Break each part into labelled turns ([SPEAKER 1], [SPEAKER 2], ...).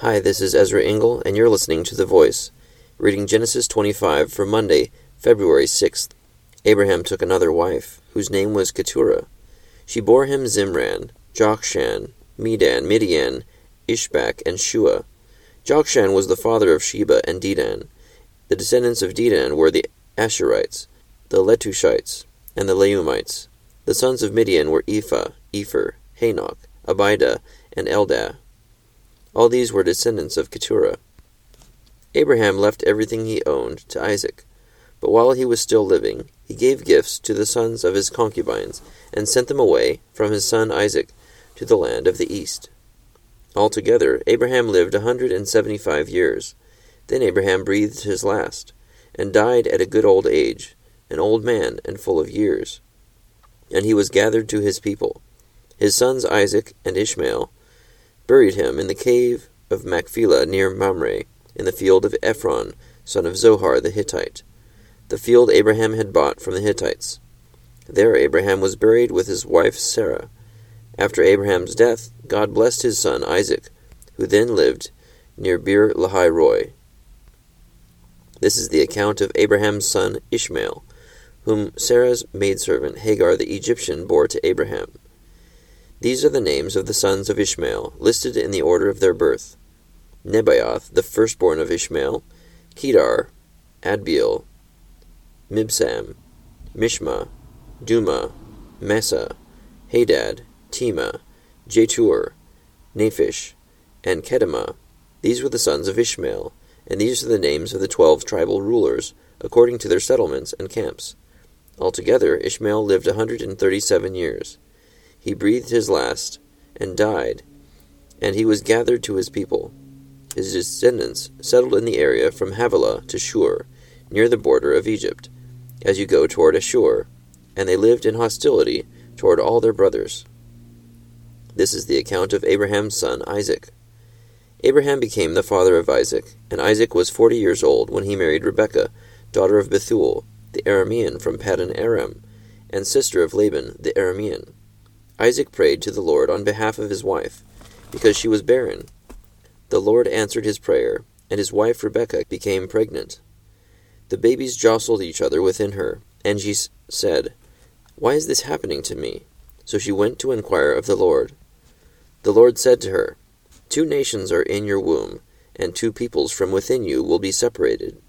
[SPEAKER 1] Hi, this is Ezra Engel, and you're listening to The Voice, reading Genesis 25 for Monday, February 6th. Abraham took another wife, whose name was Keturah. She bore him Zimran, Jokshan, Medan, Midian, Ishbak, and Shua. Jokshan was the father of Sheba and Dedan. The descendants of Dedan were the Ashurites, the Letushites, and the Leummites. The sons of Midian were Ephah, Epher, Hanok, Abida, and Eldaah. All these were descendants of Keturah. Abraham left everything he owned to Isaac, but while he was still living, he gave gifts to the sons of his concubines, and sent them away from his son Isaac to the land of the east. Altogether, Abraham lived a hundred and seventy five years. Then Abraham breathed his last, and died at a good old age, an old man and full of years. And he was gathered to his people. His sons Isaac and Ishmael buried him in the cave of Machpelah near Mamre, in the field of Ephron, son of Zohar the Hittite, the field Abraham had bought from the Hittites. There Abraham was buried with his wife Sarah. After Abraham's death, God blessed his son Isaac, who then lived near Beer Lahai Roi. This is the account of Abraham's son Ishmael, whom Sarah's maidservant Hagar the Egyptian bore to Abraham. These are the names of the sons of Ishmael, listed in the order of their birth Nebaioth, the firstborn of Ishmael, Kedar, Adbeel, Mibsam, Mishma, Dumah, Massa, Hadad, Tema, Jetur, Naphish, and Kedemah. These were the sons of Ishmael, and these are the names of the twelve tribal rulers, according to their settlements and camps. Altogether, Ishmael lived a hundred and thirty seven years. He breathed his last, and died, and he was gathered to his people. His descendants settled in the area from Havilah to Shur, near the border of Egypt, as you go toward Asshur, and they lived in hostility toward all their brothers. This is the account of Abraham's son Isaac. Abraham became the father of Isaac, and Isaac was forty years old when he married Rebekah, daughter of Bethuel, the Aramean from Paddan Aram, and sister of Laban the Aramean. Isaac prayed to the Lord on behalf of his wife, because she was barren. The Lord answered his prayer, and his wife Rebekah became pregnant. The babies jostled each other within her, and she said, Why is this happening to me? So she went to inquire of the Lord. The Lord said to her, Two nations are in your womb, and two peoples from within you will be separated.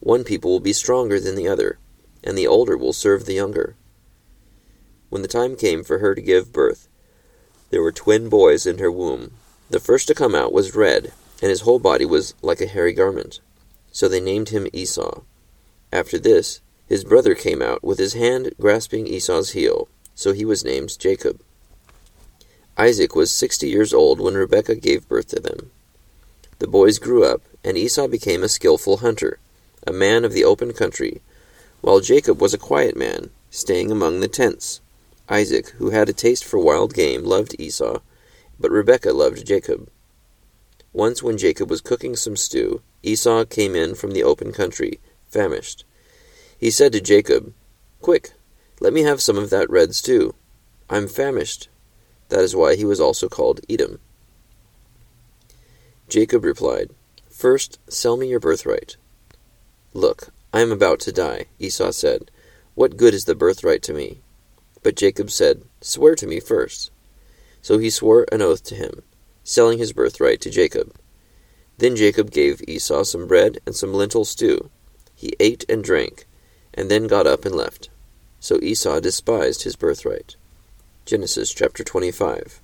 [SPEAKER 1] One people will be stronger than the other, and the older will serve the younger. When the time came for her to give birth, there were twin boys in her womb. The first to come out was red, and his whole body was like a hairy garment. So they named him Esau. After this, his brother came out with his hand grasping Esau's heel, so he was named Jacob. Isaac was sixty years old when Rebekah gave birth to them. The boys grew up, and Esau became a skilful hunter, a man of the open country, while Jacob was a quiet man, staying among the tents. Isaac, who had a taste for wild game, loved Esau, but Rebekah loved Jacob. Once, when Jacob was cooking some stew, Esau came in from the open country, famished. He said to Jacob, Quick, let me have some of that red stew. I'm famished. That is why he was also called Edom. Jacob replied, First, sell me your birthright. Look, I am about to die, Esau said. What good is the birthright to me? But Jacob said, Swear to me first. So he swore an oath to him, selling his birthright to Jacob. Then Jacob gave Esau some bread and some lentil stew. He ate and drank, and then got up and left. So Esau despised his birthright. Genesis chapter 25.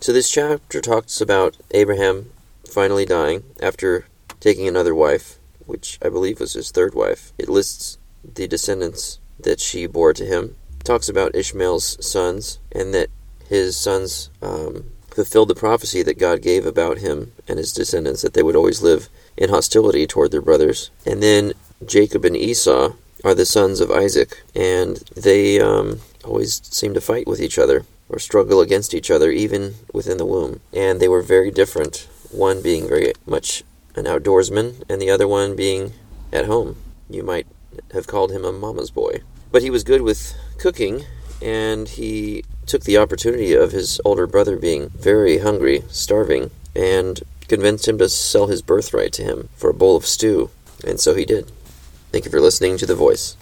[SPEAKER 1] So this chapter talks about Abraham finally dying after taking another wife, which I believe was his third wife. It lists the descendants that she bore to him talks about Ishmael's sons and that his sons um, fulfilled the prophecy that God gave about him and his descendants that they would always live in hostility toward their brothers. And then Jacob and Esau are the sons of Isaac, and they um, always seem to fight with each other or struggle against each other, even within the womb. And they were very different, one being very much an outdoorsman, and the other one being at home. You might have called him a mama's boy. But he was good with cooking, and he took the opportunity of his older brother being very hungry, starving, and convinced him to sell his birthright to him for a bowl of stew, and so he did. Thank you for listening to The Voice.